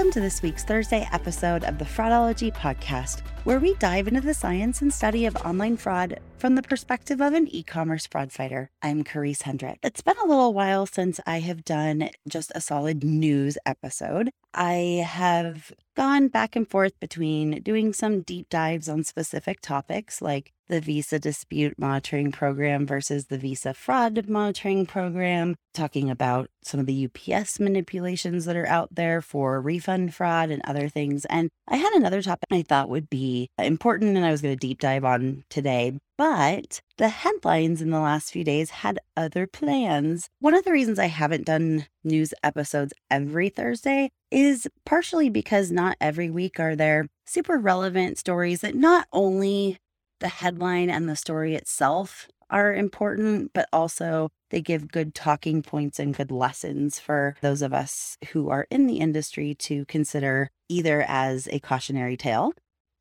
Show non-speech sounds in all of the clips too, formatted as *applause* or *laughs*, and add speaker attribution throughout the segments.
Speaker 1: Welcome to this week's Thursday episode of the Fraudology Podcast, where we dive into the science and study of online fraud from the perspective of an e commerce fraud fighter. I'm Karisse Hendrick. It's been a little while since I have done just a solid news episode. I have gone back and forth between doing some deep dives on specific topics like the Visa Dispute Monitoring Program versus the Visa Fraud Monitoring Program, talking about some of the UPS manipulations that are out there for refund fraud and other things. And I had another topic I thought would be important and I was going to deep dive on today. But the headlines in the last few days had other plans. One of the reasons I haven't done news episodes every Thursday is partially because not every week are there super relevant stories that not only the headline and the story itself are important, but also they give good talking points and good lessons for those of us who are in the industry to consider either as a cautionary tale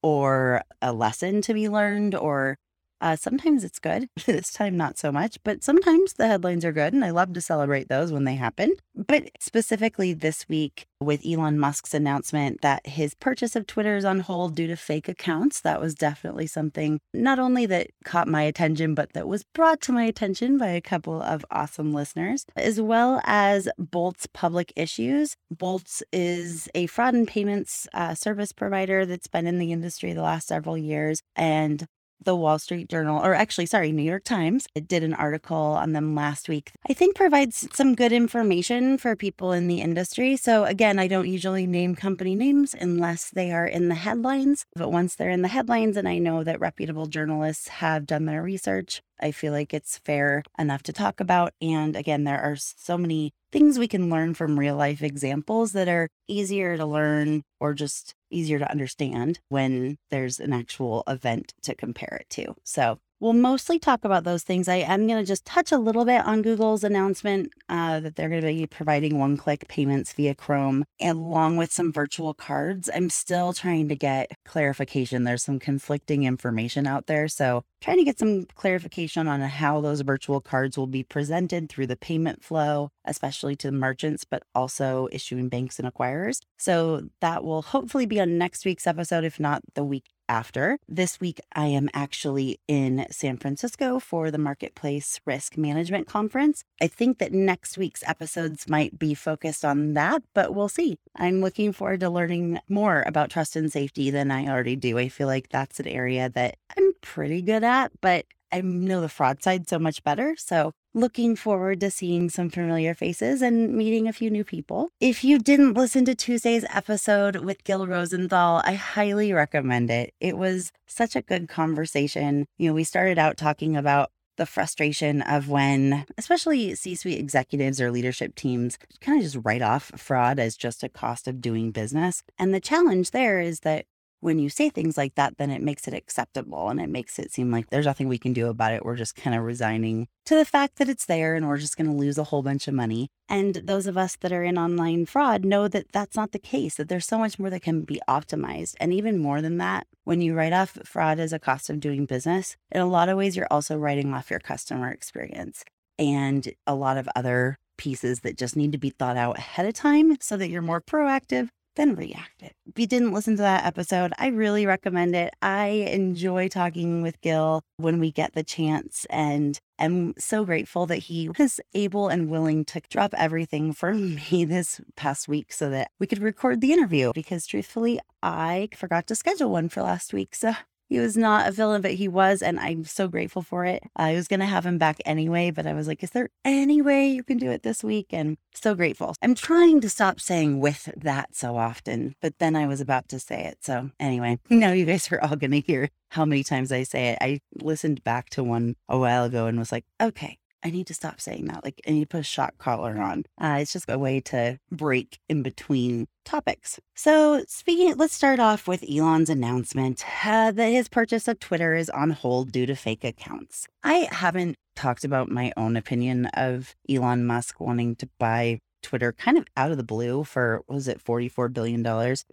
Speaker 1: or a lesson to be learned or uh, sometimes it's good. *laughs* this time, not so much, but sometimes the headlines are good, and I love to celebrate those when they happen. But specifically this week, with Elon Musk's announcement that his purchase of Twitter is on hold due to fake accounts, that was definitely something not only that caught my attention, but that was brought to my attention by a couple of awesome listeners, as well as Bolt's Public Issues. Bolt's is a fraud and payments uh, service provider that's been in the industry the last several years. And the Wall Street Journal, or actually, sorry, New York Times, it did an article on them last week. I think provides some good information for people in the industry. So, again, I don't usually name company names unless they are in the headlines. But once they're in the headlines, and I know that reputable journalists have done their research, I feel like it's fair enough to talk about. And again, there are so many things we can learn from real life examples that are easier to learn or just easier to understand when there's an actual event to compare it to. So We'll mostly talk about those things. I am going to just touch a little bit on Google's announcement uh, that they're going to be providing one click payments via Chrome along with some virtual cards. I'm still trying to get clarification. There's some conflicting information out there. So, trying to get some clarification on how those virtual cards will be presented through the payment flow, especially to merchants, but also issuing banks and acquirers. So, that will hopefully be on next week's episode, if not the week after. This week, I am actually in San Francisco for the Marketplace Risk Management Conference. I think that next week's episodes might be focused on that, but we'll see. I'm looking forward to learning more about trust and safety than I already do. I feel like that's an area that I'm pretty good at, but I know the fraud side so much better. So looking forward to seeing some familiar faces and meeting a few new people. If you didn't listen to Tuesday's episode with Gil Rosenthal, I highly recommend it. It was such a good conversation. You know, we started out talking about the frustration of when, especially C suite executives or leadership teams, kind of just write off fraud as just a cost of doing business. And the challenge there is that when you say things like that, then it makes it acceptable and it makes it seem like there's nothing we can do about it. We're just kind of resigning to the fact that it's there and we're just going to lose a whole bunch of money. And those of us that are in online fraud know that that's not the case, that there's so much more that can be optimized. And even more than that, when you write off fraud as a cost of doing business, in a lot of ways, you're also writing off your customer experience and a lot of other pieces that just need to be thought out ahead of time so that you're more proactive then react it. If you didn't listen to that episode, I really recommend it. I enjoy talking with Gil when we get the chance and am so grateful that he was able and willing to drop everything for *laughs* me this past week so that we could record the interview because truthfully, I forgot to schedule one for last week. So he was not a villain, but he was, and I'm so grateful for it. I was gonna have him back anyway, but I was like, is there any way you can do it this week? And so grateful. I'm trying to stop saying with that so often, but then I was about to say it. So anyway, *laughs* now you guys are all gonna hear how many times I say it. I listened back to one a while ago and was like, okay, I need to stop saying that. Like, I need to put a shock collar on. Uh, it's just a way to break in between topics. So, speaking, let's start off with Elon's announcement uh, that his purchase of Twitter is on hold due to fake accounts. I haven't talked about my own opinion of Elon Musk wanting to buy Twitter kind of out of the blue for, was it $44 billion?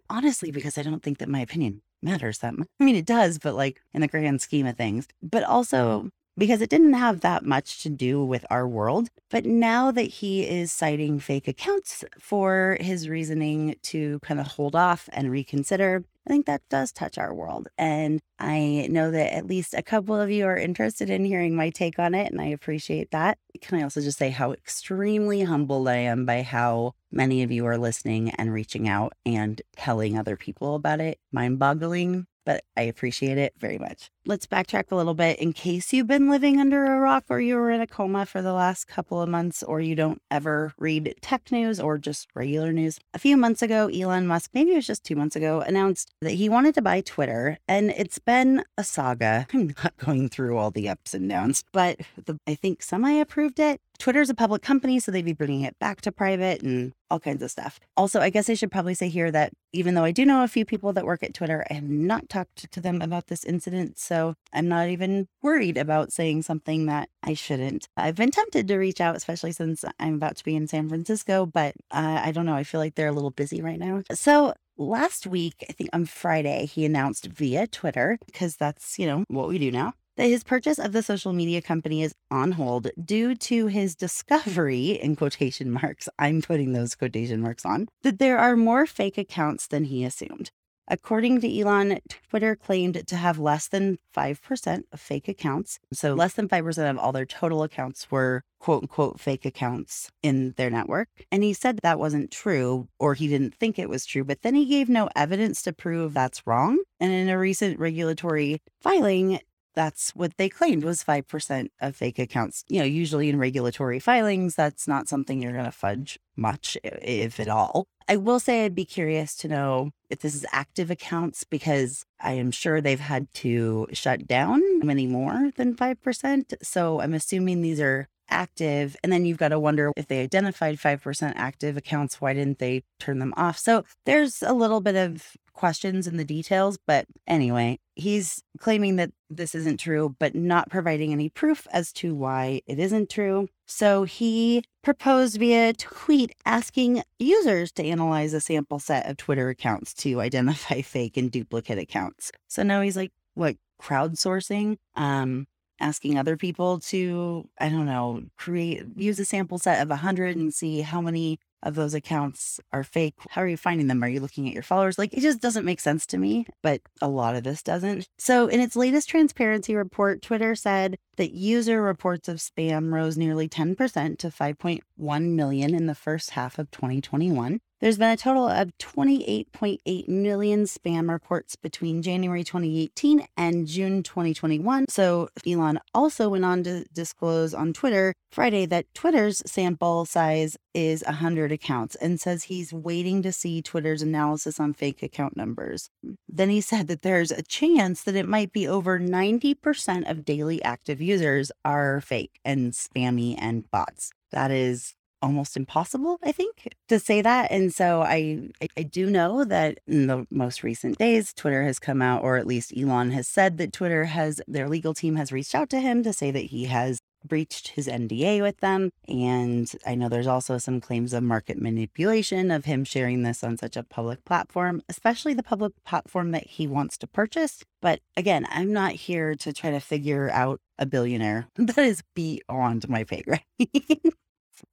Speaker 1: Honestly, because I don't think that my opinion matters that much. I mean, it does, but like in the grand scheme of things. But also, because it didn't have that much to do with our world. But now that he is citing fake accounts for his reasoning to kind of hold off and reconsider, I think that does touch our world. And I know that at least a couple of you are interested in hearing my take on it, and I appreciate that. Can I also just say how extremely humbled I am by how many of you are listening and reaching out and telling other people about it? Mind boggling but I appreciate it very much. Let's backtrack a little bit in case you've been living under a rock or you were in a coma for the last couple of months or you don't ever read tech news or just regular news. A few months ago, Elon Musk, maybe it was just two months ago, announced that he wanted to buy Twitter. And it's been a saga. *laughs* I'm not going through all the ups and downs, but the, I think semi approved it. Twitter's a public company, so they'd be bringing it back to private and all kinds of stuff. Also, I guess I should probably say here that even though I do know a few people that work at Twitter, I have not talked to them about this incident. So I'm not even worried about saying something that I shouldn't. I've been tempted to reach out, especially since I'm about to be in San Francisco, but uh, I don't know. I feel like they're a little busy right now. So last week, I think on Friday, he announced via Twitter, because that's, you know, what we do now, that his purchase of the social media company is on hold due to his discovery, in quotation marks, *laughs* I'm putting those quotation marks on, that there are more fake accounts than he assumed. According to Elon, Twitter claimed to have less than 5% of fake accounts. So, less than 5% of all their total accounts were quote unquote fake accounts in their network. And he said that wasn't true, or he didn't think it was true, but then he gave no evidence to prove that's wrong. And in a recent regulatory filing, that's what they claimed was 5% of fake accounts. You know, usually in regulatory filings, that's not something you're going to fudge much, if at all. I will say I'd be curious to know if this is active accounts because I am sure they've had to shut down many more than 5%. So I'm assuming these are active. And then you've got to wonder if they identified 5% active accounts, why didn't they turn them off? So there's a little bit of questions in the details. But anyway, he's claiming that this isn't true, but not providing any proof as to why it isn't true. So he proposed via tweet asking users to analyze a sample set of Twitter accounts to *laughs* identify fake and duplicate accounts. So now he's like, what, crowdsourcing? Um, asking other people to, I don't know, create, use a sample set of 100 and see how many of those accounts are fake. How are you finding them? Are you looking at your followers? Like, it just doesn't make sense to me, but a lot of this doesn't. So, in its latest transparency report, Twitter said that user reports of spam rose nearly 10% to 5.1 million in the first half of 2021. There's been a total of 28.8 million spam reports between January 2018 and June 2021. So, Elon also went on to disclose on Twitter Friday that Twitter's sample size is 100 accounts and says he's waiting to see Twitter's analysis on fake account numbers. Then he said that there's a chance that it might be over 90% of daily active users are fake and spammy and bots. That is almost impossible, I think, to say that. And so I, I, do know that in the most recent days, Twitter has come out, or at least Elon has said that Twitter has their legal team has reached out to him to say that he has breached his NDA with them. And I know there's also some claims of market manipulation of him sharing this on such a public platform, especially the public platform that he wants to purchase. But again, I'm not here to try to figure out a billionaire. *laughs* That is beyond my pay grade. *laughs*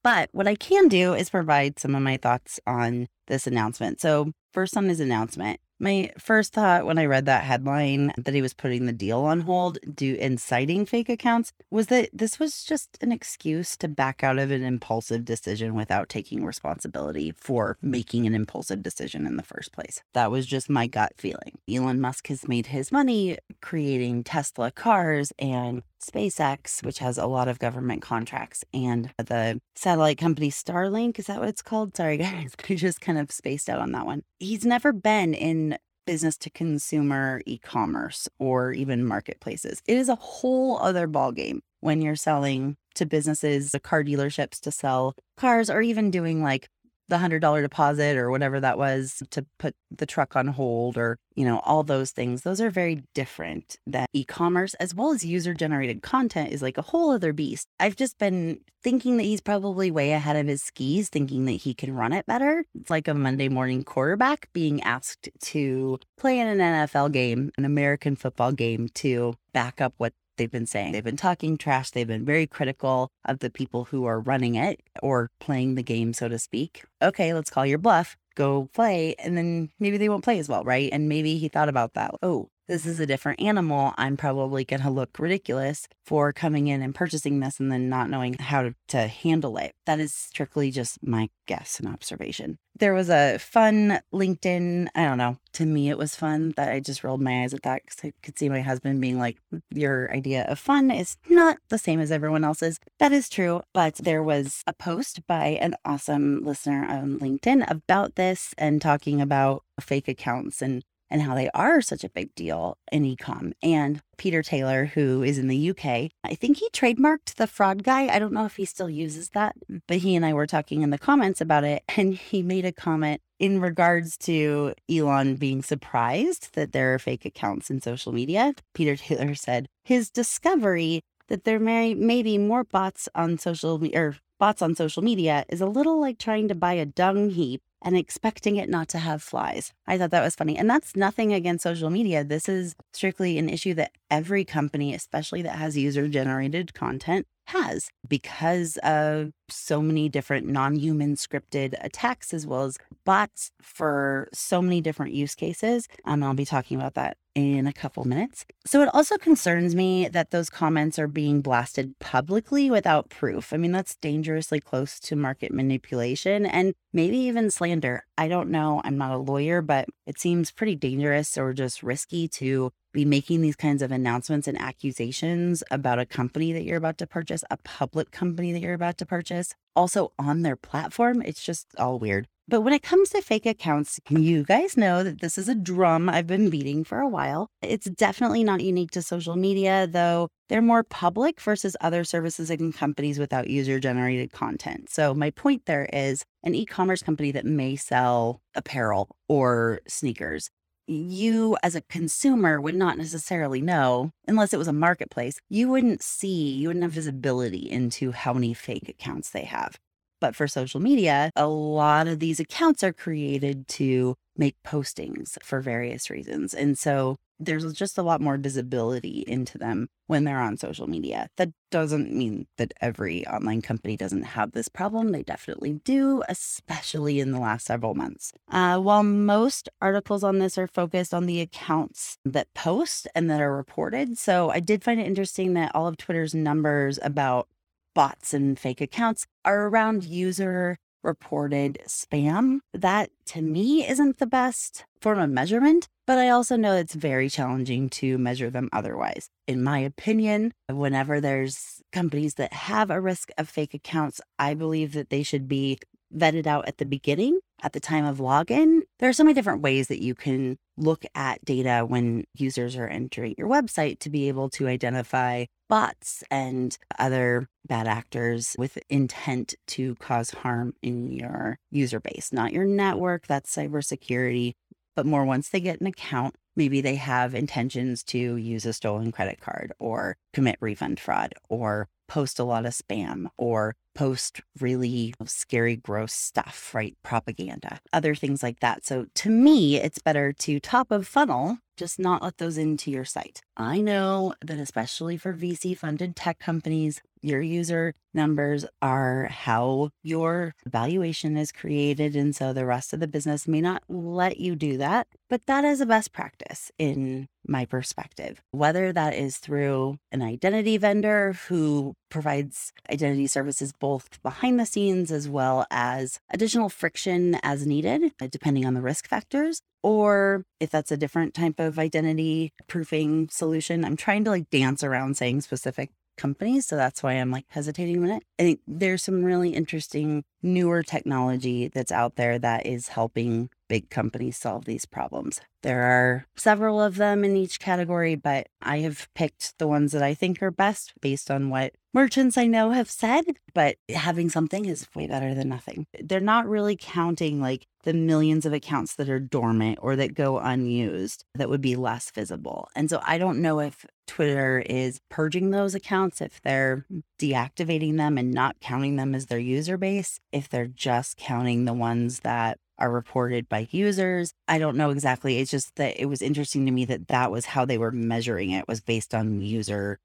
Speaker 1: But what I can do is provide some of my thoughts on this announcement. So, first on his announcement, my first thought when I read that headline that he was putting the deal on hold due inciting fake accounts was that this was just an excuse to back out of an impulsive decision without taking responsibility for making an impulsive decision in the first place. That was just my gut feeling. Elon Musk has made his money creating Tesla cars and SpaceX, which has a lot of government contracts, and the satellite company Starlink. Is that what it's called? Sorry, *laughs* guys. *laughs* I just kind of spaced out on that one. He's never been in business to consumer e-commerce or even marketplaces. It is a whole other ballgame when you're selling to businesses, the car dealerships to sell cars, or even doing like the hundred dollar deposit or whatever that was to put the truck on hold or you know all those things those are very different that e-commerce as well as user generated content is like a whole other beast. I've just been thinking that he's probably way ahead of his skis thinking that he can run it better. It's like a monday morning quarterback being asked to play in an nfl game an american football game to back up what they've been saying. They've been talking trash. They've been very critical of the people who are running it or playing the game, so to speak. Okay, let's call your bluff. Go play, and then maybe they won't play as well, right? And maybe he thought about that. Oh, this is a different animal. I'm probably going to look ridiculous for coming in and purchasing this and then not knowing how to, handle it. That is strictly just my guess and observation. There was a fun LinkedIn, I don't know, to me it was fun that I just rolled my eyes at that because I could see my husband being like, Your idea of fun is not the same as everyone else's. That is true. But there was a post by an awesome listener on LinkedIn about this and talking about fake accounts and and how they are such a big deal in ecom. And Peter Taylor, who is in the UK, I think he trademarked the fraud guy. I don't know if he still uses that, but he and I were talking in the comments about it. And he made a comment in regards to Elon being surprised that there are fake accounts in social media. Peter Taylor said his discovery that there may, may be more bots on social or bots on social media is a little like trying to buy a dung heap and expecting it not to have flies. I thought that was funny. And that's nothing against social media. This is strictly an issue that every company, especially that has user generated content, has because of so many different non human scripted attacks, as well as bots for so many different use cases. Um, I'll be talking about that in a couple minutes. So it also concerns me that those comments are being blasted publicly without proof. I mean, that's dangerously close to market manipulation and maybe even slander. I don't know. I'm not a lawyer, but it seems pretty dangerous or just risky to be making these kinds of announcements and accusations about a company that you're about to purchase, a public company that you're about to purchase, also on their platform. It's just all weird. But when it comes to fake accounts, you guys know that this is a drum I've been beating for a while. It's definitely not unique to social media, though they're more public versus other services and companies without user generated content. So, my point there is an e commerce company that may sell apparel or sneakers you as a consumer would not necessarily know unless it was a marketplace. You wouldn't see, you wouldn't have visibility into how many fake accounts they have. But for social media, a lot of these accounts are created to make postings for various reasons. And so there's just a lot more visibility into them when they're on social media. That doesn't mean that every online company doesn't have this problem. They definitely do, especially in the last several months. Uh, while most articles on this are focused on the accounts that post and that are reported. So I did find it interesting that all of Twitter's numbers about bots and fake accounts are around user reported spam. That to me isn't the best form of measurement, but I also know it's very challenging to measure them otherwise. In my opinion, whenever there's companies that have a risk of fake accounts, I believe that they should be vetted out at the beginning, at the time of login. There are so many different ways that you can look at data when users are entering your website to be able to identify bots and other bad actors with intent to cause harm in your user base, not your network. That's cybersecurity, but more once they get an account, maybe they have intentions to use a stolen credit card or commit refund fraud or post a lot of spam or post really scary, gross stuff, right? Propaganda, other things like that. So to me, it's better to top of funnel, just not let those into your site. I know that, especially for VC funded tech companies, your user numbers are how your valuation is created. And so the rest of the business may not let you do that. But that is a best practice in my perspective, whether that is through an identity vendor who provides identity services both behind the scenes as well as additional friction as needed, uh, depending on the risk factors, or if that's a different type of identity proofing solution. I'm trying to like dance around saying specific companies. So that's why I'm like hesitating a minute. I think there's some really interesting newer technology that's out there that is helping big companies solve these problems. There are several of them in each category, but I have picked the ones that I think are best based on what merchants I know have said, but having something is way better than nothing. They're not really counting like the millions of accounts that are dormant or that go unused that would be less visible. And so I don't know if Twitter is purging those accounts, if they're deactivating them and not counting them as their user base, if they're just counting the ones that are reported by users. I don't know exactly. It's just that it was interesting to me that that was how they were measuring it was based on user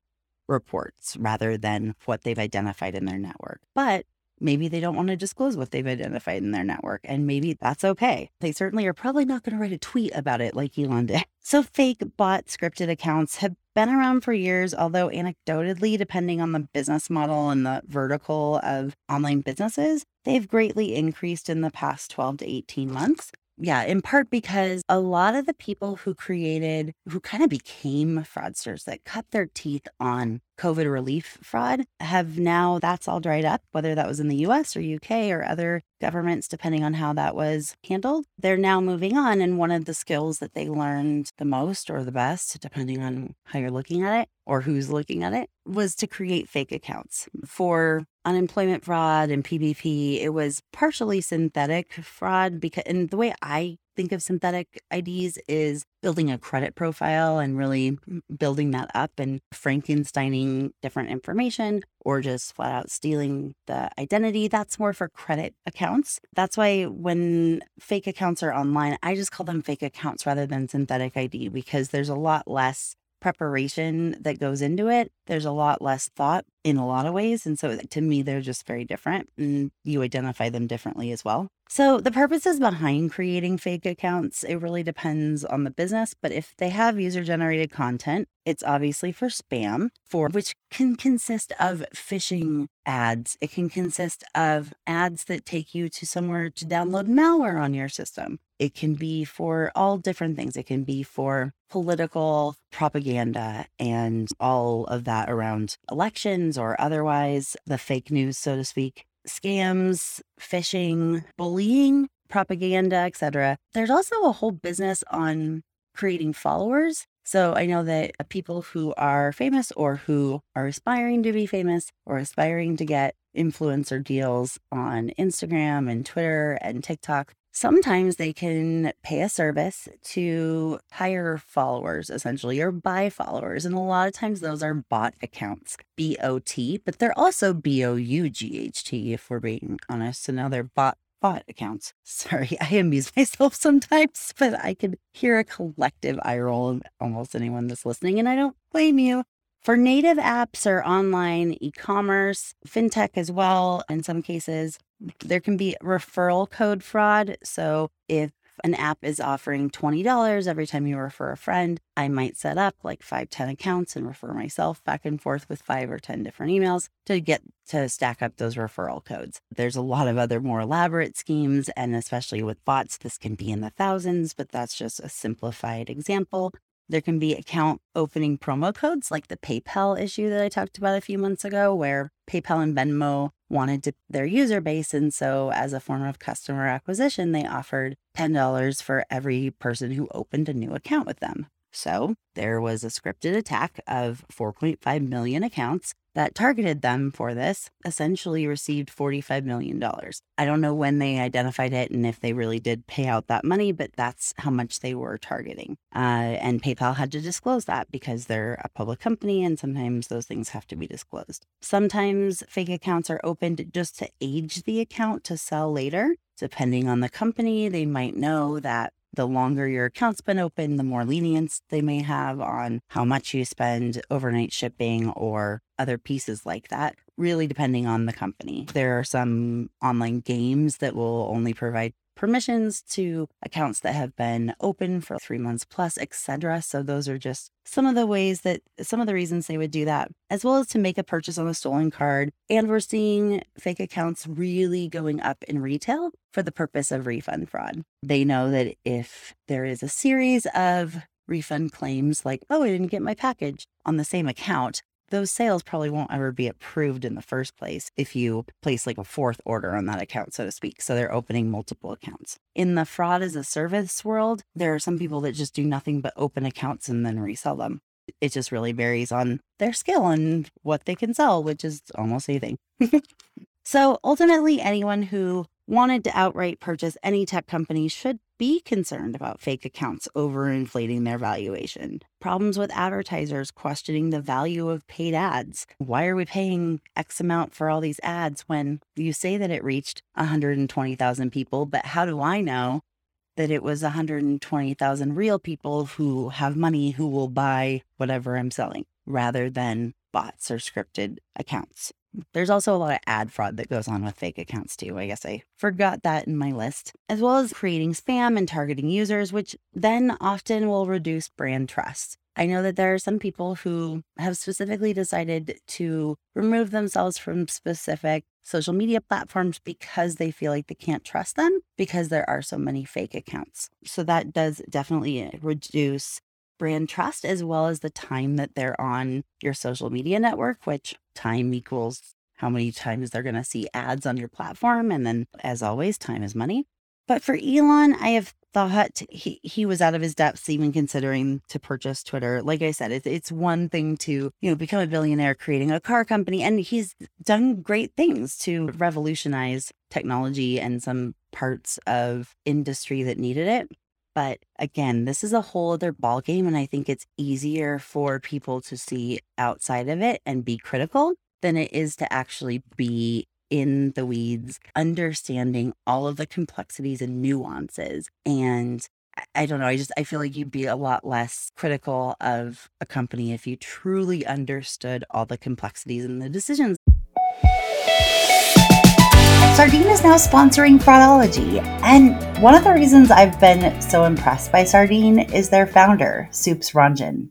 Speaker 1: reports rather than what they've identified in their network. But maybe they don't want to disclose what they've identified in their network, and maybe that's okay. They certainly are probably not going to write a tweet about it like Elon did. *laughs* So, fake bot scripted accounts have been around for years, although anecdotally, depending on the business model and the vertical of online businesses, they've greatly increased in the past 12 to 18 months. Yeah, in part because a lot of the people who created, who kind of became fraudsters that cut their teeth on COVID relief fraud have now, that's all dried up, whether that was in the US or UK or other governments, depending on how that was handled. They're now moving on. And one of the skills that they learned the most or the best, depending on how you're looking at it or who's looking at it, was to create fake accounts for unemployment fraud and PPP. It was partially synthetic fraud because, and the way I think of synthetic IDs is building a credit profile and really building that up and Frankensteining different information or just flat out stealing the identity. That's more for credit accounts. That's why when fake accounts are online, I just call them fake accounts rather than synthetic ID because there's a lot less preparation that goes into it. There's a lot less thought in a lot of ways. And so to me, they're just very different and you identify them differently as well. So the purposes behind creating fake accounts, it really depends on the business. But if they have user generated content, it's obviously for spam, for which can consist of phishing ads. It can consist of ads that take you to somewhere to download malware on your system. It can be for all different things. It can be for political propaganda and all of that Uh, around elections or otherwise, the fake news, so to speak, scams, phishing, bullying, propaganda, etc. There's also a whole business on creating followers. So I know that uh, people who are famous or who are aspiring to be famous or aspiring to get influencer deals on Instagram and Twitter and TikTok Sometimes they can pay a service to hire followers, essentially, or buy followers. And a lot of times those are bot accounts, B O T, but they're also B O U G H T, if we're being honest. So now they're bot bot accounts. *laughs* Sorry, I amuse myself sometimes, but I could hear a collective eye roll of almost anyone that's listening, and I don't blame you. For native apps or online e commerce, fintech as well, in some cases, there can be referral code fraud. So if an app is offering $20 every time you refer a friend, I might set up like five, 10 accounts and refer myself back and forth with five or 10 different emails to get to stack up those referral codes. There's a lot of other more elaborate schemes, and especially with bots, this can be in the thousands, but that's just a simplified example. There can be account opening promo codes like the PayPal issue that I talked about a few months ago, where PayPal and Venmo wanted to their user base. And so, as a form of customer acquisition, they offered $10 for every person who opened a new account with them. So, there was a scripted attack of 4.5 million accounts that targeted them for this essentially received $45 million. I don't know when they identified it and if they really did pay out that money, but that's how much they were targeting. Uh, and PayPal had to disclose that because they're a public company and sometimes those things have to be disclosed. Sometimes fake accounts are opened just to age the account to sell later. Depending on the company, they might know that the longer your account's been open, the more lenience they may have on how much you spend overnight shipping or other pieces like that, really depending on the company. There are some online games that will only provide permissions to accounts that have been open for three months plus, etc. So those are just some of the ways that some of the reasons they would do that, as well as to make a purchase on a stolen card. And we're seeing fake accounts really going up in retail for the purpose of refund fraud. They know that if there is a series of refund claims like, oh, I didn't get my package on the same account, those sales probably won't ever be approved in the first place if you place like a fourth order on that account, so to speak. So they're opening multiple accounts. In the fraud as a service world, there are some people that just do nothing but open accounts and then resell them. It just really varies on their skill and what they can sell, which is almost anything. *laughs* so ultimately, anyone who wanted to outright purchase any tech company should be concerned about fake accounts overinflating their valuation. Problems with advertisers questioning the value of paid ads. Why are we paying X amount for all these ads when you say that it reached 120,000 people, but how do I know that it was 120,000 real people who have money who will buy whatever I'm selling rather than bots or scripted accounts? There's also a lot of ad fraud that goes on with fake accounts too. I guess I forgot that in my list, as well as creating spam and targeting users, which then often will reduce brand trust. I know that there are some people who have specifically decided to remove themselves from specific social media platforms because they feel like they can't trust them because there are so many fake accounts. So that does definitely eh, reduce brand trust as well as the time that they're on your social media network, which time equals how many times they're going to see ads on your platform. And then, as always, time is money. But for Elon, I have thought he, he was out of his depths even considering to purchase Twitter. Like I said, it's, it's one thing to, you know, become a billionaire creating a car company. And he's done great things to revolutionize technology and some parts of industry that needed it. But again, this is a whole other ballgame. And I think it's easier for people to see outside of it and be critical than it is to actually be in the weeds, understanding all of the complexities and nuances. And I don't know, I just I feel like you'd be a lot less critical of a company if you truly understood all the complexities and the decisions Sardine is now sponsoring Fraudology. And one of the reasons I've been so impressed by Sardine is their founder, Soups Ranjan.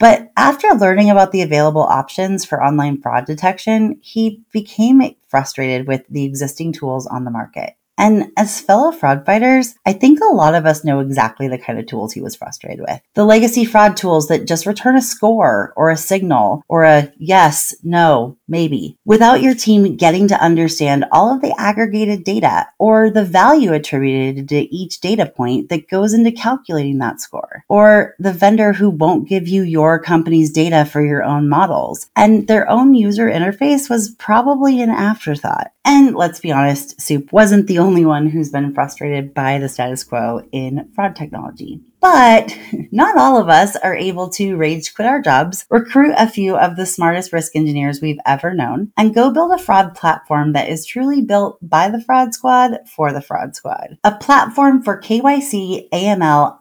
Speaker 1: But after learning about the available options for online fraud detection, he became frustrated with the existing tools on the market. And as fellow fraud fighters, I think a lot of us know exactly the kind of tools he was frustrated with. The legacy fraud tools that just return a score or a signal or a yes, no, maybe, without your team getting to understand all of the aggregated data or the value attributed to each data point that goes into calculating that score. Or the vendor who won't give you your company's data for your own models. And their own user interface was probably an afterthought. And let's be honest, Soup wasn't the only one who's been frustrated by the status quo in fraud technology. But *laughs* not all of us are able to rage quit our jobs, recruit a few of the smartest risk engineers we've ever known, and go build a fraud platform that is truly built by the fraud squad for the fraud squad. A platform for KYC, AML,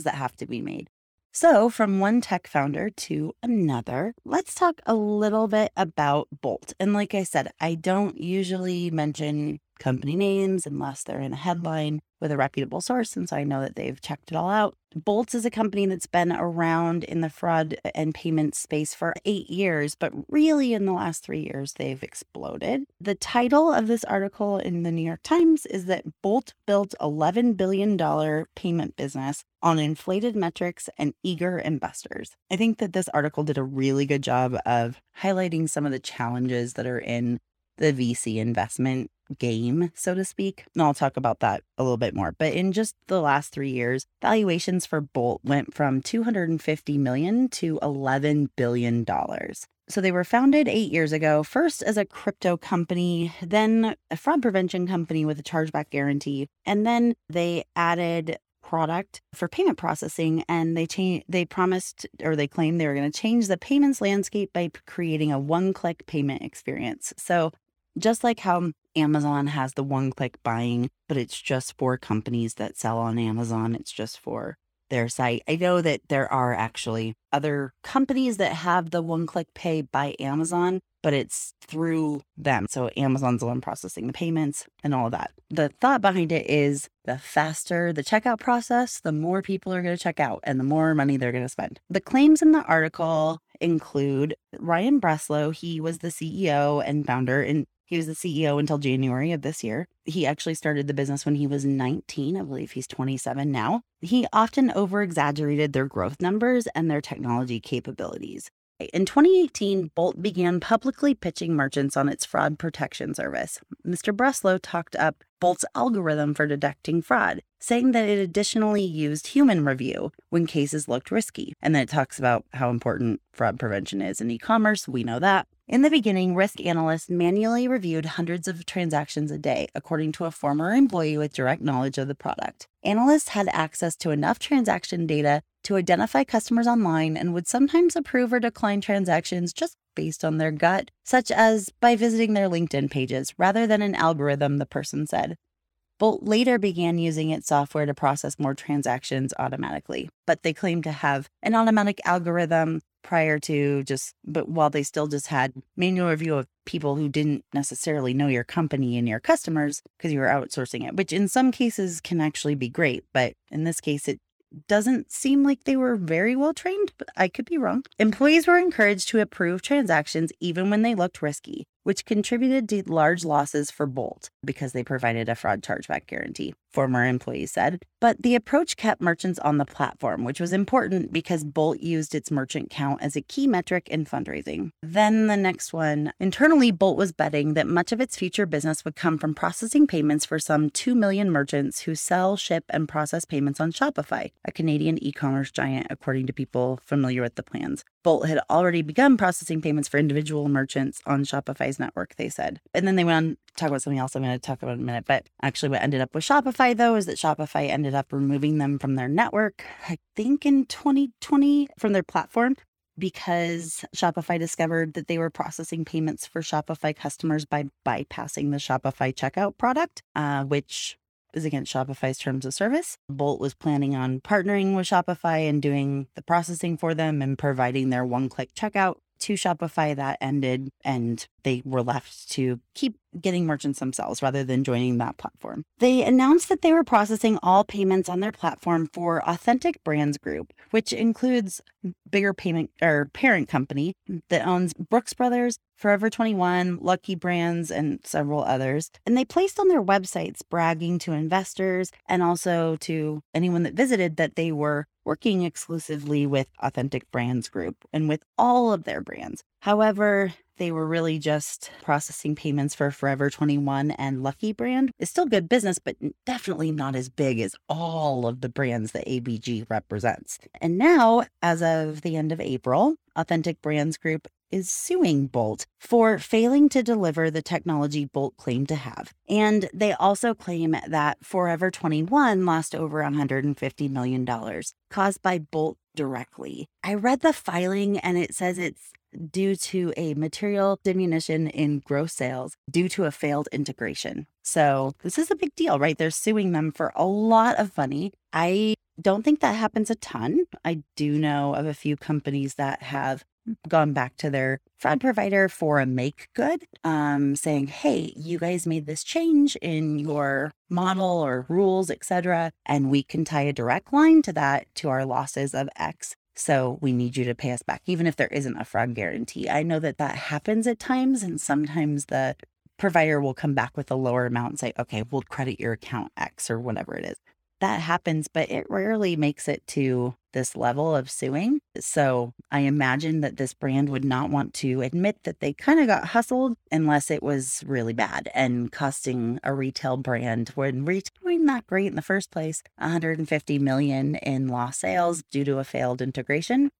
Speaker 1: That have to be made. So, from one tech founder to another, let's talk a little bit about Bolt. And like I said, I don't usually mention company names unless they're in a headline with a reputable source, And so I know that they've checked it all out. Bolts is a company that's been around in the fraud and payment space for eight years, but really in the last three years, they've exploded. The title of this article in the New York Times is that Bolt built $11 billion payment business on inflated metrics and eager investors. I think that this article did a really good job of highlighting some of the challenges that are in the VC investment game, so to speak. And I'll talk about that a little bit more. But in just the last three years, valuations for Bolt went from 250 million to 11 billion dollars. So they were founded eight years ago, first as a crypto company, then a fraud prevention company with a chargeback guarantee, and then they added product for payment processing and they changed they promised or they claimed they were going to change the payments landscape by creating a one-click payment experience. So just like how Amazon has the one-click buying, but it's just for companies that sell on Amazon, it's just for their site. I know that there are actually other companies that have the one click pay by Amazon, but it's through them. So Amazon's the one processing the payments and all of that. The thought behind it is the faster the checkout process, the more people are going to check out and the more money they're going to spend. The claims in the article include Ryan Breslow. He was the CEO and founder and he was the CEO until January of this year. He actually started the business when he was 19. I believe he's 27 now. He often over exaggerated their growth numbers and their technology capabilities. In 2018, Bolt began publicly pitching merchants on its fraud protection service. Mr. Breslow talked up Bolt's algorithm for detecting fraud, saying that it additionally used human review when cases looked risky. And then it talks about how important fraud prevention is in e commerce. We know that. In the beginning, risk analysts manually reviewed hundreds of transactions a day, according to a former employee with direct knowledge of the product. Analysts had access to enough transaction data to identify customers online and would sometimes approve or decline transactions just based on their gut, such as by visiting their LinkedIn pages rather than an algorithm, the person said. Bolt later began using its software to process more transactions automatically, but they claimed to have an automatic algorithm prior to just, but while they still just had mm-hmm. manual review of people who didn't necessarily know your company and your customers because you were outsourcing it, which in some cases can actually be great. But in this case, it doesn't seem like they were very well trained, but I could be wrong. Employees were encouraged to approve transactions even when they looked risky, which contributed to large losses for Bolt because they provided a fraud chargeback guarantee, former employees said. But the approach kept merchants on the platform, which was important because Bolt used its merchant count as a key metric in fundraising. Then the next one internally, Bolt was betting that much of its future business would come from processing payments for some 2 million merchants who sell, ship, and process payments on Shopify, a Canadian e commerce giant, according to people familiar with the plans. Bolt had already begun processing payments for individual merchants on Shopify's network, they said. And then they went on to talk about something else I'm going to talk about in a minute. But actually, what ended up with Shopify, though, is that Shopify ended up removing them from their network, I think in 2020 from their platform because Shopify discovered that they were processing payments for Shopify customers by bypassing the Shopify checkout product, uh, which is against Shopify's terms of service. Bolt was planning on partnering with Shopify and doing the processing for them and providing their one click checkout to Shopify. That ended, and they were left to keep getting merchants themselves rather than joining that platform. They announced that they were processing all payments on their platform for Authentic Brands Group, which includes bigger payment or parent company that owns Brooks Brothers, Forever 21, Lucky Brands, and several others. And they placed on their websites bragging to investors and also to anyone that visited that they were working exclusively with Authentic Brands Group and with all of their brands. However, they were really just processing payments for Forever 21 and Lucky Brand. It's still good business, but definitely not as big as all of the brands that ABG represents. And now, as of the end of April, Authentic Brands Group is suing Bolt for failing to deliver the technology Bolt claimed to have. And they also claim that Forever 21 lost over $150 million caused by Bolt directly. I read the filing and it says it's due to a material diminution in gross sales due to a failed integration. So, this is a big deal, right? They're suing them for a lot of money. I don't think that happens a ton. I do know of a few companies that have gone back to their fraud provider for a make good, um, saying, "Hey, you guys made this change in your model or rules, etc., and we can tie a direct line to that to our losses of X." So we need you to pay us back, even if there isn't a fraud guarantee. I know that that happens at times, and sometimes the provider will come back with a lower amount and say, okay, we'll credit your account X or whatever it is that happens, but it rarely makes it to this level of suing. So I imagine that this brand would not want to admit that they kind of got hustled unless it was really bad and costing a retail brand when retailing not great in the first place, 150 million in lost sales due to a failed integration.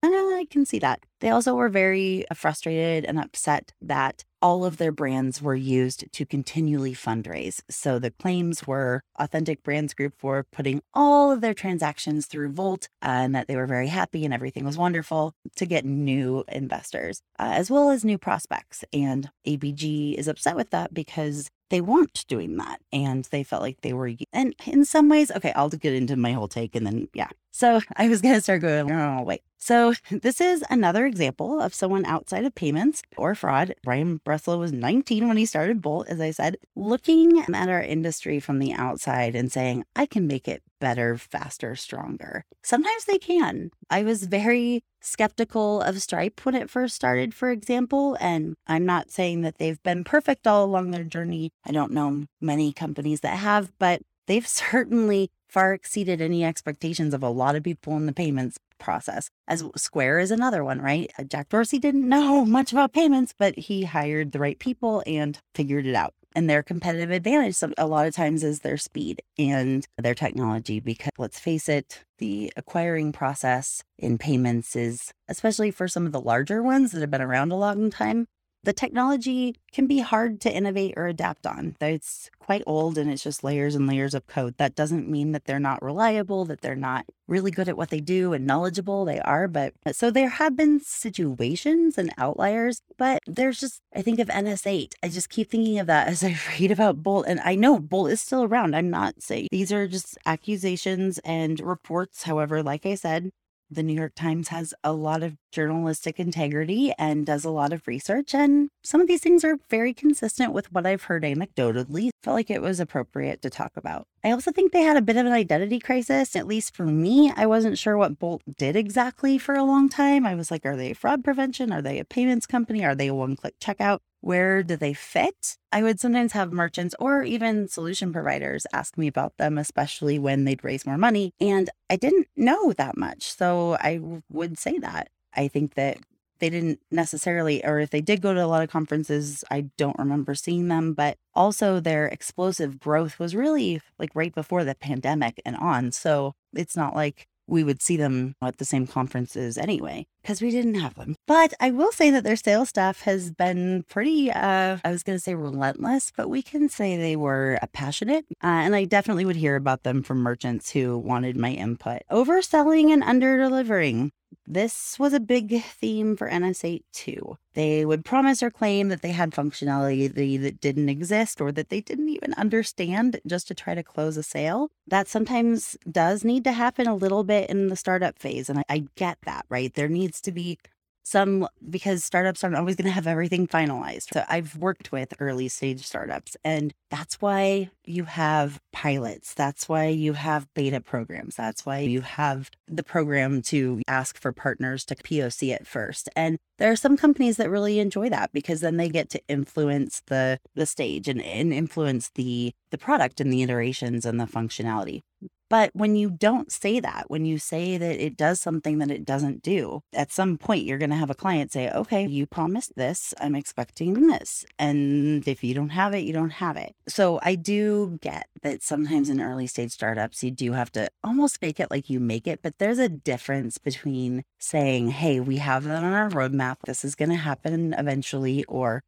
Speaker 1: I can see that. They also were very uh, frustrated and upset that all of their brands were used to continually fundraise. So the claims were Authentic Brands Group for putting all of their transactions through Bolt and that they were very happy and everything was wonderful to get new investors uh, as well as new prospects. And ABG is upset with that because they weren't doing that and they felt like they were and in some ways okay i'll get into my whole take and then yeah so *laughs* i was going to start going oh wait. So *laughs* this is another example of someone outside of payments or fraud. Brian breslow was 19 when he started bolt as i said looking at our industry from the outside and saying i can make it better faster stronger. Sometimes they can. I was very skeptical of stripe when it first started for example and i'm not saying that they've been perfect all along their journey. I don't know many companies that have, but they've *laughs* certainly far exceeded any expectations of a lot of people in the payments process. As Square is another one, right? Uh, Jack Dorsey didn't know *laughs* much about payments, but he hired the right people and figured it out. And their competitive advantage a lot of times is their speed and their technology. Because let's face it, the acquiring process in payments is, especially for some of the larger ones that have been around a long time, the technology can be hard to innovate or adapt on. It's quite old and it's just layers and layers of code. That doesn't mean that they're not reliable, that they're not really good at what they do and knowledgeable. They are, but uh, so there have been situations and outliers, but there's just, I think of NS8. I just keep thinking of that *laughs* as I read about Bolt. And I know Bolt is still around. I'm not saying these are just accusations and reports. However, like I said, the New York Times has a lot of journalistic integrity and does a lot of research. And some of these things are very consistent with what I've heard anecdotally. Felt like it was appropriate to talk about. I also think they had a bit of an identity crisis. At least for me, I wasn't sure what Bolt did exactly for a long time. I was like, are they fraud prevention? Are they a payments company? Are they a one click checkout? Where do they fit? I would sometimes have merchants or even solution providers ask me about them, especially when they'd raise more money. And I didn't know that much. So I would say that. I think that they didn't necessarily, or if they did go to a lot of conferences, I don't remember seeing them. But also, their explosive growth was really like right before the pandemic and on. So it's not like we would see them at the same conferences anyway because we didn't have them. But I will say that their sales staff has been pretty, uh, I was going to say relentless, but we can say they were uh, passionate. Uh, and I definitely would hear about them from merchants who wanted my input. Overselling and under delivering. This was a big theme for NS8 too. They would promise or claim that they had functionality that didn't exist or that they didn't even understand just to try to close a sale. That sometimes does need to happen a little bit in the startup phase. And I, I get that, right? There needs to be some because startups aren't always going to have everything finalized. So I've worked with early stage startups, and that's why you have pilots. That's why you have beta programs. That's why you have the program to ask for partners to POC it first. And there are some companies that really enjoy that because then they get to influence the the stage and, and influence the the product and the iterations and the functionality. But when you don't say that, when you say that it does something that it doesn't do, at some point you're going to have a client say, okay, you promised this. I'm expecting this. And if you don't have it, you don't have it. So I do get that sometimes in early stage startups, you do have to almost make it like you make it. But there's a difference between saying, hey, we have that on our roadmap. This is going to happen eventually. Or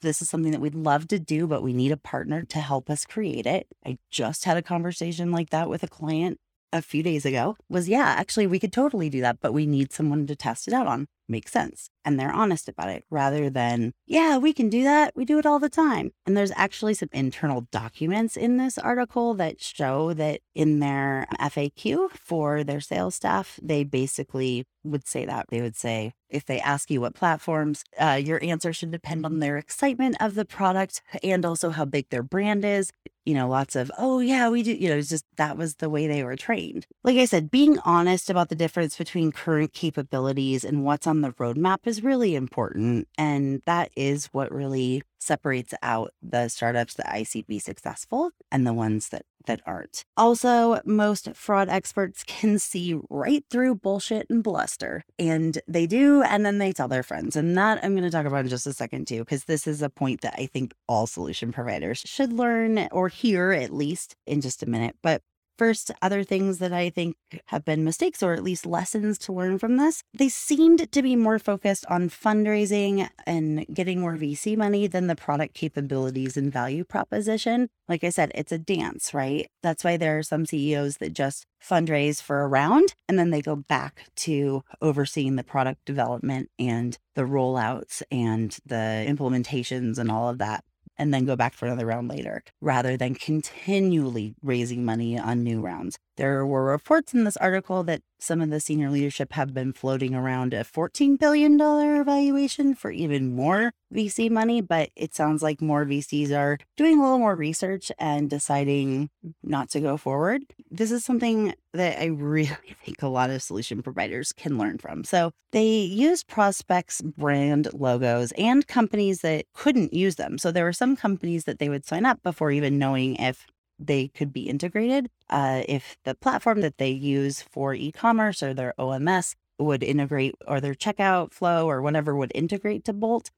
Speaker 1: this is something that we'd love to do, but we need a partner to help us create it. I just had a conversation like that with a client a few days ago was yeah, actually, we could totally do that, but we need someone to test it out on. Makes sense. And they're honest about it rather than, yeah, we can do that. We do it all the time. And there's actually some internal documents in this article that show that in their FAQ for their sales staff, they basically would say that. They would say, if they ask you what platforms, uh, your answer should depend on their excitement of the product and also how big their brand is you know, lots of, oh, yeah, we do, you know, it's just that was the way they were trained. Like I said, being honest about the difference between current capabilities and what's on the roadmap is really important. And that is what really separates out the startups that I see be successful and the ones that that aren't. Also, most fraud experts *laughs* can see right through bullshit and bluster, and they do, and then they tell their friends. And that I'm going to talk about in just a second too, because this is a point that I think all solution providers should learn or hear at least in just a minute. But First, other things that I think have been mistakes or at least lessons to learn from this, they seemed to be more focused on fundraising and getting more VC money than the product capabilities and value proposition. Like I said, it's a dance, right? That's why there are some CEOs that just fundraise for a round and then they go back to overseeing the product development and the rollouts and the implementations and all of that and then go back for another round later rather than continually raising money on new rounds. There were reports in this article that some of the senior leadership have been floating around a $14 billion valuation for even more VC money, but it sounds like more VCs are doing a little more research and deciding not to go forward. This is something that I really *laughs* think a lot of solution providers can learn from. So they use prospects' brand logos and companies that couldn't use them. So there were some companies that they would sign up before even knowing if they could be integrated. Uh, if the platform that they use for e commerce or their OMS would integrate, or their checkout flow or whatever would integrate to Bolt,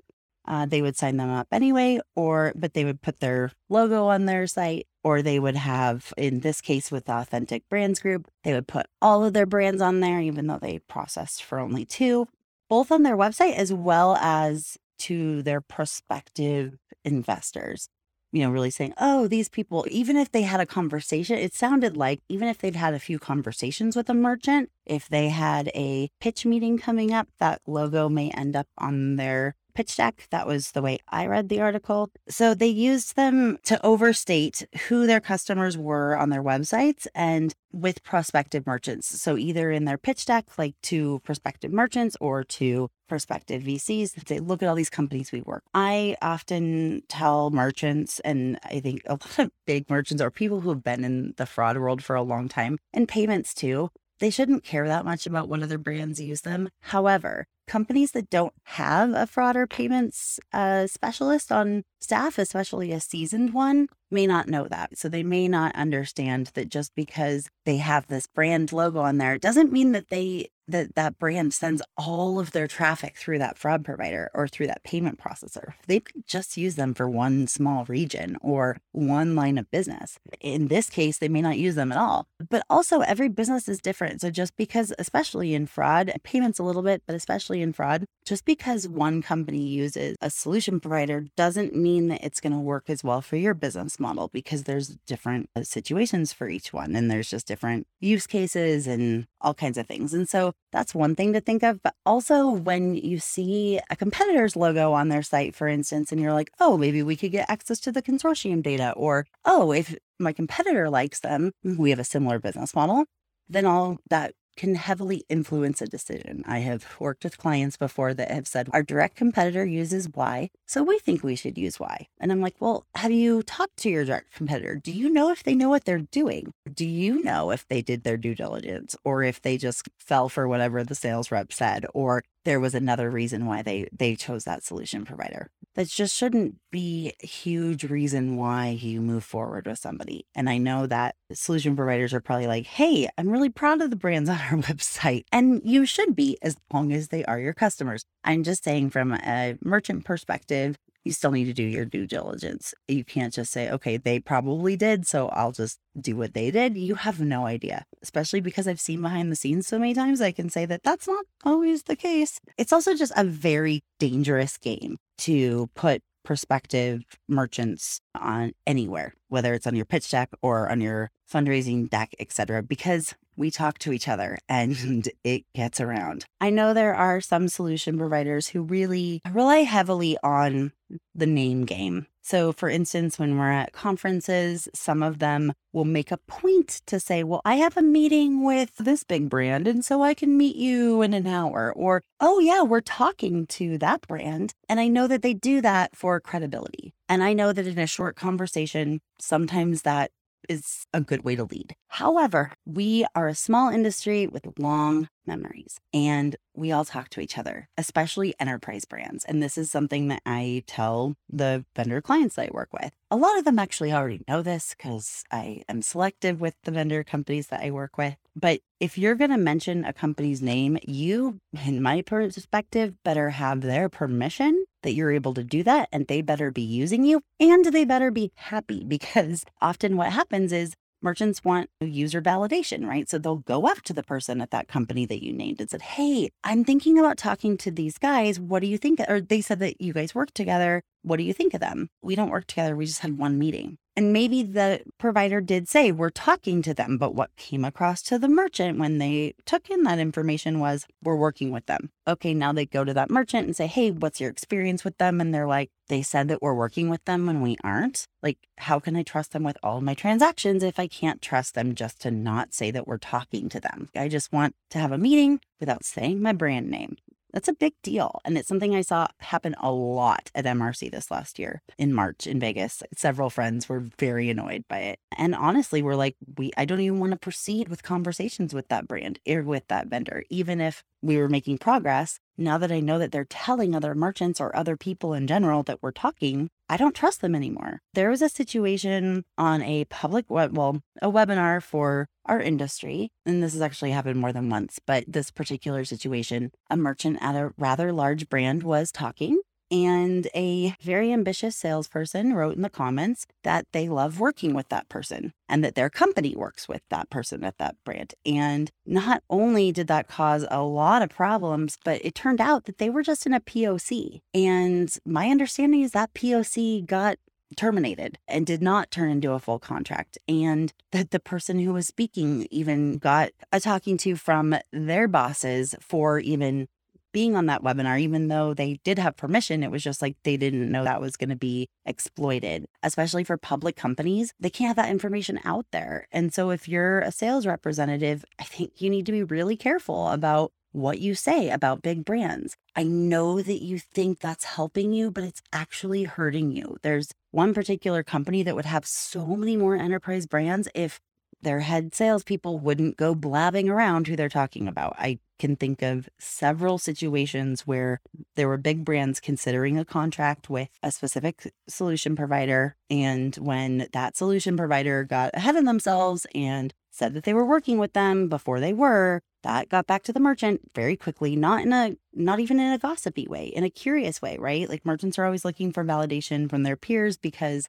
Speaker 1: uh, they would sign them up anyway, or but they would put their logo on their site, or they would have, in this case with the Authentic Brands Group, they would put all of their brands on there, even though they processed for only two, both on their website as well as to their prospective investors you know, really saying, oh, these people, even if they had a conversation, it sounded like even if they'd had a few conversations with a merchant, if they had a pitch meeting coming up, that logo may end up on their pitch deck. That was the way I read the article. So they used them to overstate who their customers were on their websites and with prospective merchants. So either in their pitch deck, like to prospective merchants or to prospective VCs, say look at all these companies we work. I often tell merchants, and I think a lot of big merchants or people who have been in the fraud world for a long time and payments too, they shouldn't care that much about what other brands use them. However, companies that don't have a fraud or payments uh, specialist on staff, especially a seasoned one, may not know that. So they may not understand that just because they have this brand logo on there doesn't mean that they that that brand sends all of their traffic through that fraud provider or through that payment processor. They just use them for one small region or one line of business. In this case, they may not use them at all. But also every business is different. So just because especially in fraud, payments a little bit, but especially in fraud, just because one company uses a solution provider doesn't mean that it's going to work as well for your business model because there's different uh, situations for each one and there's just different use cases and all kinds of things. And so that's one thing to think of. But also, when you see a competitor's logo on their site, for instance, and you're like, oh, maybe we could get access to the consortium data, or oh, if my competitor likes them, we have a similar business model, then all that can heavily influence a decision. I have worked with clients before that have said, our direct competitor uses Y, so we think we should use Y. And I'm like, well, have you talked to your direct competitor? Do you know if they know what they're doing? Do you know if they did their due diligence or if they just fell for whatever the sales rep said or there was another reason why they they chose that solution provider? That just shouldn't be a huge reason why you move forward with somebody. And I know that solution providers are probably like, hey, I'm really proud of the brands on our *laughs* website. And you should be as long as they are your customers. I'm just saying from a merchant perspective, you still need to do your due diligence. You can't just say, okay, they probably did, so I'll just do what they did. You have no idea, especially because I've seen behind the scenes so many times. I can say that that's not always the case. It's also just a very dangerous game to put prospective merchants on anywhere, whether it's on your pitch deck or on your fundraising deck, etc., because we talk to each other and *laughs* it gets around. I know there are some solution providers who really rely heavily on the name game. So, for instance, when we're at conferences, some of them will make a point to say, Well, I have a meeting with this big brand, and so I can meet you in an hour. Or, Oh, yeah, we're talking to that brand. And I know that they do that for credibility. And I know that in a short conversation, sometimes that is a good way to lead. However, we are a small industry with long memories and we all talk to each other, especially enterprise brands. And this is something that I tell the vendor clients that I work with. A lot of them actually already know this because I am selective with the vendor companies that I work with. But if you're going to mention a company's name, you, in my perspective, better have their permission that you're able to do that and they better be using you and they better be happy because *laughs* often what happens is merchants want user validation, right? So they'll go up to the person at that company that you named and said, Hey, I'm thinking about talking to these guys. What do you think? Or they said that you guys work together. What do you think of them? We don't work together. We just had one meeting. And maybe the provider did say, We're talking to them. But what came across to the merchant when they took in that information was, We're working with them. Okay, now they go to that merchant and say, Hey, what's your experience with them? And they're like, They said that we're working with them when we aren't. Like, how can I trust them with all my transactions if I can't trust them just to not say that we're talking to them? I just want to have a meeting without saying my brand name. That's a big deal. And it's something I saw happen a lot at MRC this last year in March in Vegas. Several friends were very annoyed by it. And honestly, we're like, we I don't even want to proceed with conversations with that brand or with that vendor, even if we were making progress. Now that I know that they're telling other merchants or other people in general that we're talking, I don't trust them anymore. There was a situation on a public web, well, a webinar for our industry, and this has actually happened more than once, but this particular situation, a merchant at a rather large brand was talking and a very ambitious salesperson wrote in the comments that they love working with that person and that their company works with that person at that brand. And not only did that cause a lot of problems, but it turned out that they were just in a POC. And my understanding is that POC got terminated and did not turn into a full contract and that the person who was speaking even got a talking to from their bosses for even being on that webinar, even though they did have permission, it was just like they didn't know that was going to be exploited, especially for public companies. They can't have that information out there. And so, if you're a sales representative, I think you need to be really careful about what you say about big brands. I know that you think that's helping you, but it's actually hurting you. There's one particular company that would have so many more enterprise brands if their head salespeople wouldn't go blabbing around who they're talking about. I can think of several situations where there were big brands considering a contract with a specific solution provider. And when that solution provider got ahead of themselves and said that they were working with them before they were, that got back to the merchant very quickly, not in a not even in a gossipy way, in a curious way, right? Like merchants are always looking for validation from their peers because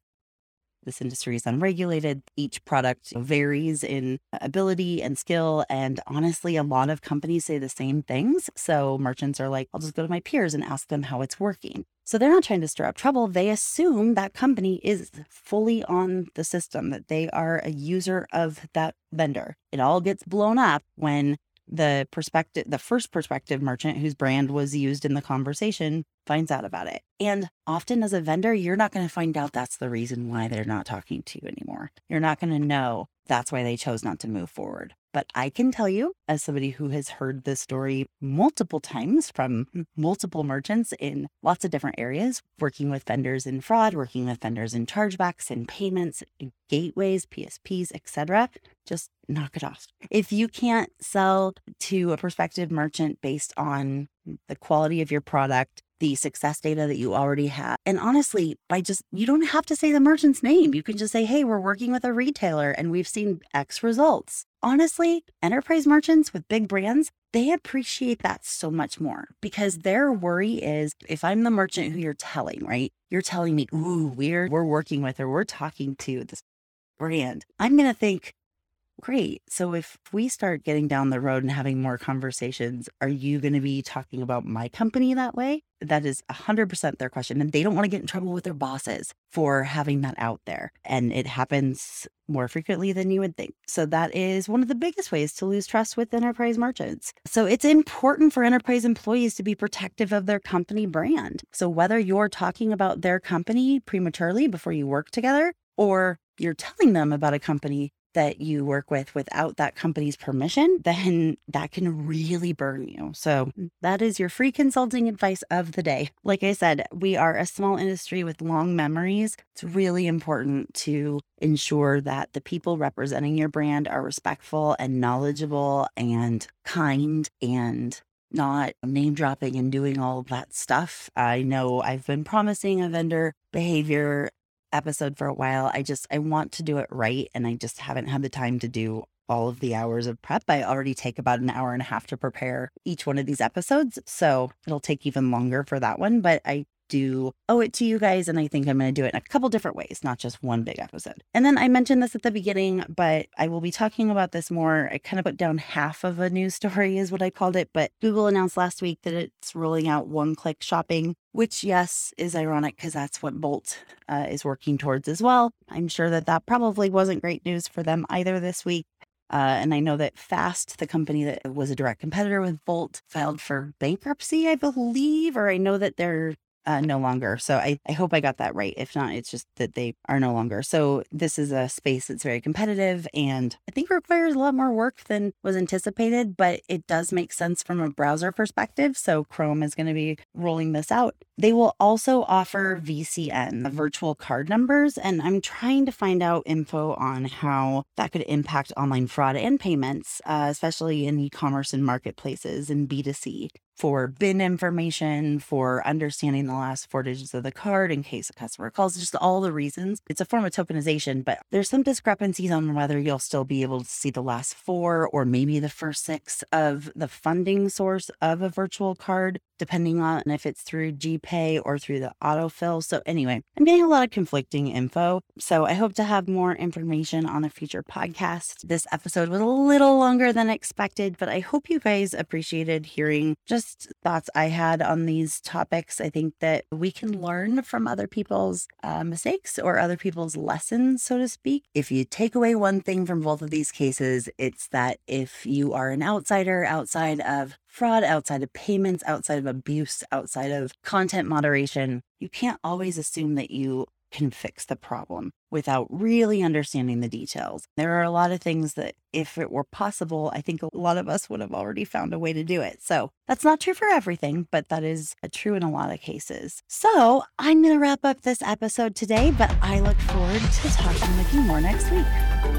Speaker 1: this industry is unregulated. Each product varies in ability and skill. And honestly, a lot of companies say the same things. So merchants are like, I'll just go to my peers and ask them how it's working. So they're not trying to stir up trouble. They assume that company is fully on the system, that they are a user of that vendor. It all gets blown up when the perspective the first perspective merchant whose brand was used in the conversation finds out about it. And often as a vendor you're not going to find out that's the reason why they're not talking to you anymore. You're not going to know that's why they chose not to move forward but I can tell you, as somebody who has heard this story multiple times from multiple merchants in lots of different areas, working with vendors in fraud, working with vendors in chargebacks and payments, gateways, PSPs, etc., just knock it off. If you can't sell to a prospective merchant based on the quality of your product, the success data that you already have. And honestly, by just, you don't have to say the merchant's name. You can just say, hey, we're working with a retailer and we've seen X results. Honestly, enterprise merchants with big brands, they appreciate that so much more because their worry is if I'm the merchant who you're telling, right? You're telling me, ooh, we're we're working with or we're talking to this brand. I'm gonna think, Great. So if we start getting down the road and having more conversations, are you going to be talking about my company that way? That is 100% their question. And they don't want to get in trouble with their bosses for having that out there. And it happens more frequently than you would think. So that is one of the biggest ways to lose trust with enterprise merchants. So it's important for enterprise employees to be protective of their company brand. So whether you're talking about their company prematurely before you work together, or you're telling them about a company that you work with without that company's permission, then *laughs* that can really burn you. So, mm. that is your free consulting advice of the day. Like I said, we are a small industry with long memories. It's really important to ensure that the people representing your brand are respectful and knowledgeable and kind and not name dropping and doing all that stuff. I know I've been promising a vendor behavior episode for a while. I just I want to do it right and I just haven't had the time to do all of the hours of prep. I already take about an hour and a half to prepare each one of these episodes, so it'll take even longer for that one, but I do owe it to you guys. And I think I'm going to do it in a couple different ways, not just one big episode. And then I mentioned this at the beginning, but I will be talking about this more. I kind of put down half of a news story, is what I called it. But Google announced last week that it's rolling out one click shopping, which, yes, is ironic because that's what Bolt uh, is working towards as well. I'm sure that that probably wasn't great news for them either this week. Uh, and I know that Fast, the company that was a direct competitor with Bolt, filed for bankruptcy, I believe, or I know that they're uh, no longer. So I, I hope I got that right. If not, it's just that they are no longer. So this is a space that's very competitive and I think requires a lot more work than was anticipated, but it does make sense from a browser perspective. So Chrome is going to be rolling this out. They will also offer VCN, virtual card numbers, and I'm trying to find out info on how that could impact online fraud and payments, uh, especially in e commerce and marketplaces and B2C for BIN information, for understanding the last four digits of the card in case a customer calls, just all the reasons. It's a form of tokenization, but there's some discrepancies on whether you'll still be able to see the last four or maybe the first six of the funding source of a virtual card, depending on if it's through GPay or through the autofill. So, anyway, I'm getting a lot of conflicting info. So, I hope to have more information on a future podcast. This episode was a little longer than expected, but I hope you guys appreciated hearing just thoughts I had on these topics. I think that we can learn from other people's uh, mistakes or other people's lessons, so to speak. If you take away one thing from both of these cases, it's that if you are an outsider outside of fraud, outside of payments, outside of abuse, outside of content moderation, you can't always assume that you can fix the problem without really understanding the details. There are a lot of things that, if it were possible, I think a lot of us would have already found a way to do it. So that's not true for everything, but that is uh, true in a lot of cases. So I'm going to wrap up this episode today, but I look forward to talking with you more next week.